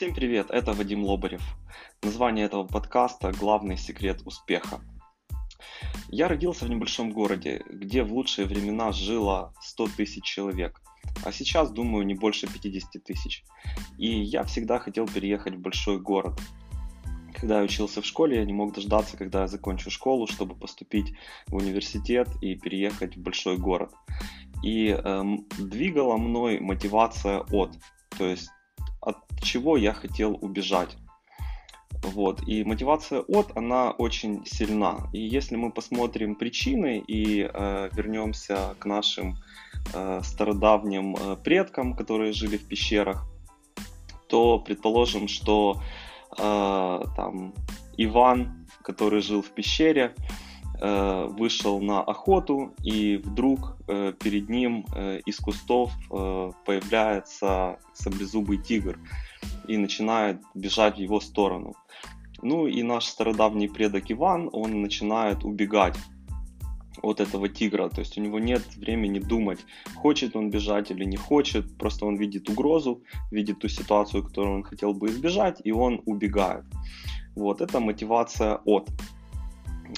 Всем привет, это Вадим Лобарев. Название этого подкаста «Главный секрет успеха». Я родился в небольшом городе, где в лучшие времена жило 100 тысяч человек, а сейчас, думаю, не больше 50 тысяч. И я всегда хотел переехать в большой город. Когда я учился в школе, я не мог дождаться, когда я закончу школу, чтобы поступить в университет и переехать в большой город. И эм, двигала мной мотивация от, то есть от чего я хотел убежать. Вот. И мотивация от, она очень сильна. И если мы посмотрим причины и э, вернемся к нашим э, стародавним э, предкам, которые жили в пещерах, то предположим, что э, там Иван, который жил в пещере, э, вышел на охоту, и вдруг э, перед ним э, из кустов э, появляется саблезубый тигр и начинает бежать в его сторону. Ну и наш стародавний предок Иван, он начинает убегать от этого тигра. То есть у него нет времени думать, хочет он бежать или не хочет. Просто он видит угрозу, видит ту ситуацию, которую он хотел бы избежать, и он убегает. Вот это мотивация от.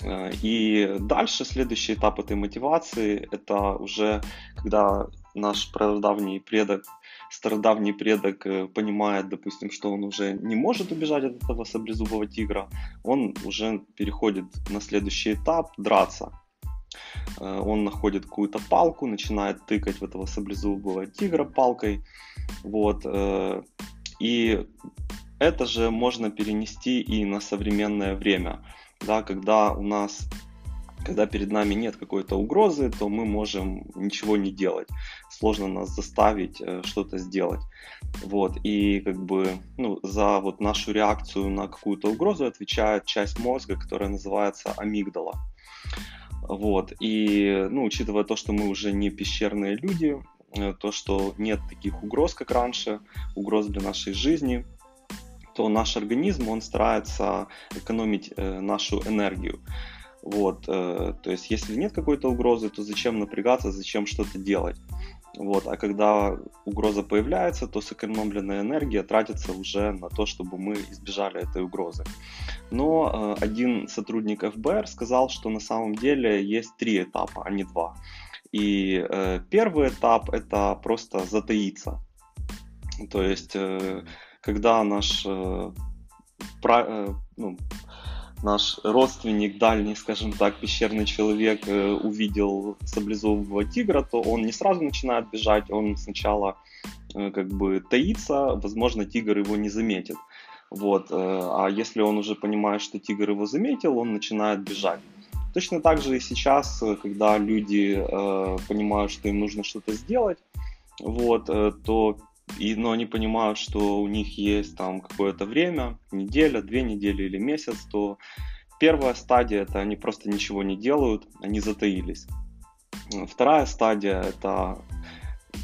Э, и дальше следующий этап этой мотивации это уже когда наш прадавний предок стародавний предок э, понимает, допустим, что он уже не может убежать от этого саблезубого тигра, он уже переходит на следующий этап драться. Э, он находит какую-то палку, начинает тыкать в этого саблезубого тигра палкой. Вот. И это же можно перенести и на современное время, да, когда у нас когда перед нами нет какой-то угрозы, то мы можем ничего не делать. Сложно нас заставить э, что-то сделать. Вот. И как бы ну, за вот нашу реакцию на какую-то угрозу отвечает часть мозга, которая называется амигдала. Вот. И, ну, учитывая то, что мы уже не пещерные люди, э, то, что нет таких угроз, как раньше, угроз для нашей жизни, то наш организм, он старается экономить э, нашу энергию. Вот, э, то есть, если нет какой-то угрозы, то зачем напрягаться, зачем что-то делать? Вот, а когда угроза появляется, то сэкономленная энергия тратится уже на то, чтобы мы избежали этой угрозы. Но э, один сотрудник ФБР сказал, что на самом деле есть три этапа, а не два. И э, первый этап это просто затаиться. То есть, э, когда наш э, про, э, ну, наш родственник, дальний, скажем так, пещерный человек э, увидел саблезубого тигра, то он не сразу начинает бежать, он сначала э, как бы таится, возможно, тигр его не заметит. Вот. Э, а если он уже понимает, что тигр его заметил, он начинает бежать. Точно так же и сейчас, э, когда люди э, понимают, что им нужно что-то сделать, вот, э, то и, но они понимают, что у них есть там какое-то время, неделя, две недели или месяц, то первая стадия это они просто ничего не делают, они затаились. Вторая стадия это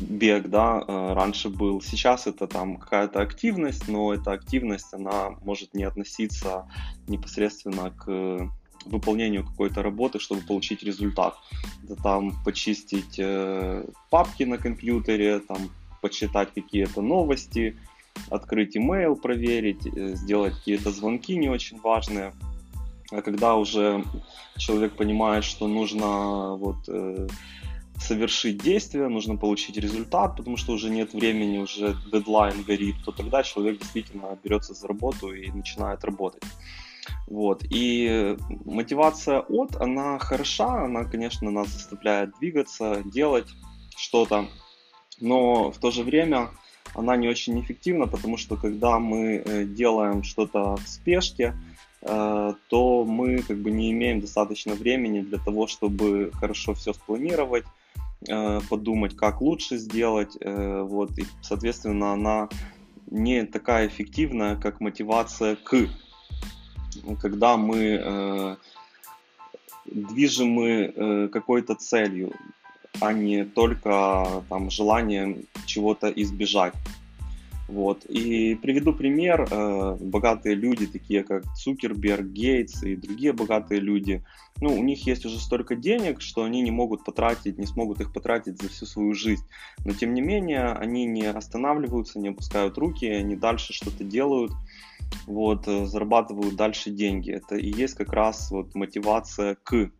бег, да, э, раньше был. Сейчас это там какая-то активность, но эта активность, она может не относиться непосредственно к выполнению какой-то работы, чтобы получить результат. Это там почистить э, папки на компьютере, там почитать какие-то новости, открыть email, проверить, э, сделать какие-то звонки не очень важные. А когда уже человек понимает, что нужно вот, э, совершить действие, нужно получить результат, потому что уже нет времени, уже дедлайн горит, то тогда человек действительно берется за работу и начинает работать. Вот. И мотивация от, она хороша, она, конечно, нас заставляет двигаться, делать что-то, но в то же время она не очень эффективна, потому что когда мы э, делаем что-то в спешке, э, то мы как бы не имеем достаточно времени для того, чтобы хорошо все спланировать, э, подумать, как лучше сделать. Вот, и, соответственно, она не такая эффективная, как мотивация к. Когда мы движимы какой-то целью а не только там желанием чего-то избежать. Вот. И приведу пример. Э, богатые люди, такие как Цукерберг, Гейтс и другие богатые люди, ну, у них есть уже столько денег, что они не могут потратить, не смогут их потратить за всю свою жизнь. Но тем не менее, они не останавливаются, не опускают руки, они дальше что-то делают, вот, э, зарабатывают дальше деньги. Это и есть как раз вот мотивация к.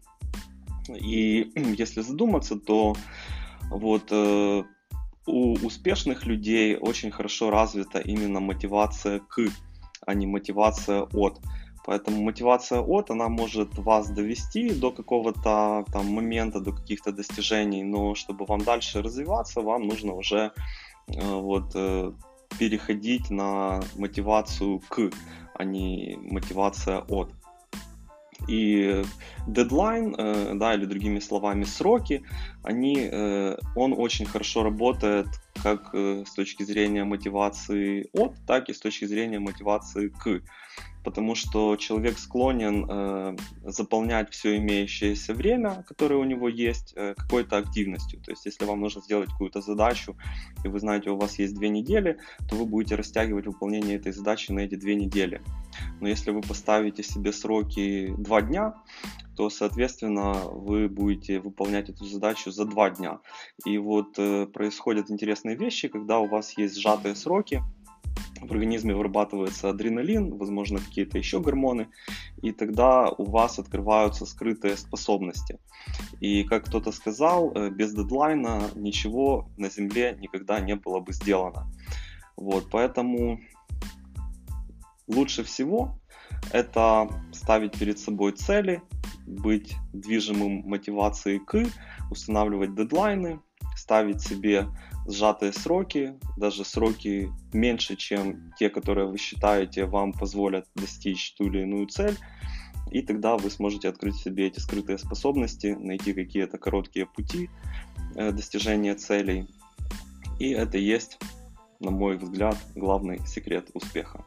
И если задуматься, то вот э, у успешных людей очень хорошо развита именно мотивация к, а не мотивация от. Поэтому мотивация от, она может вас довести до какого-то там момента, до каких-то достижений, но чтобы вам дальше развиваться, вам нужно уже э, вот э, переходить на мотивацию к, а не мотивация от. И дедлайн, э, да, или другими словами сроки, они, э, он очень хорошо работает как э, с точки зрения мотивации от, так и с точки зрения мотивации к потому что человек склонен э, заполнять все имеющееся время, которое у него есть, э, какой-то активностью. То есть, если вам нужно сделать какую-то задачу, и вы знаете, у вас есть две недели, то вы будете растягивать выполнение этой задачи на эти две недели. Но если вы поставите себе сроки два дня, то, соответственно, вы будете выполнять эту задачу за два дня. И вот э, происходят интересные вещи, когда у вас есть сжатые сроки, в организме вырабатывается адреналин, возможно, какие-то еще гормоны, и тогда у вас открываются скрытые способности. И как кто-то сказал, э, без дедлайна ничего на Земле никогда не было бы сделано. Вот, поэтому лучше всего это ставить перед собой цели, быть движимым мотивацией к, устанавливать дедлайны, ставить себе сжатые сроки, даже сроки меньше, чем те, которые вы считаете вам позволят достичь ту или иную цель, и тогда вы сможете открыть себе эти скрытые способности, найти какие-то короткие пути э, достижения целей. И это есть, на мой взгляд, главный секрет успеха.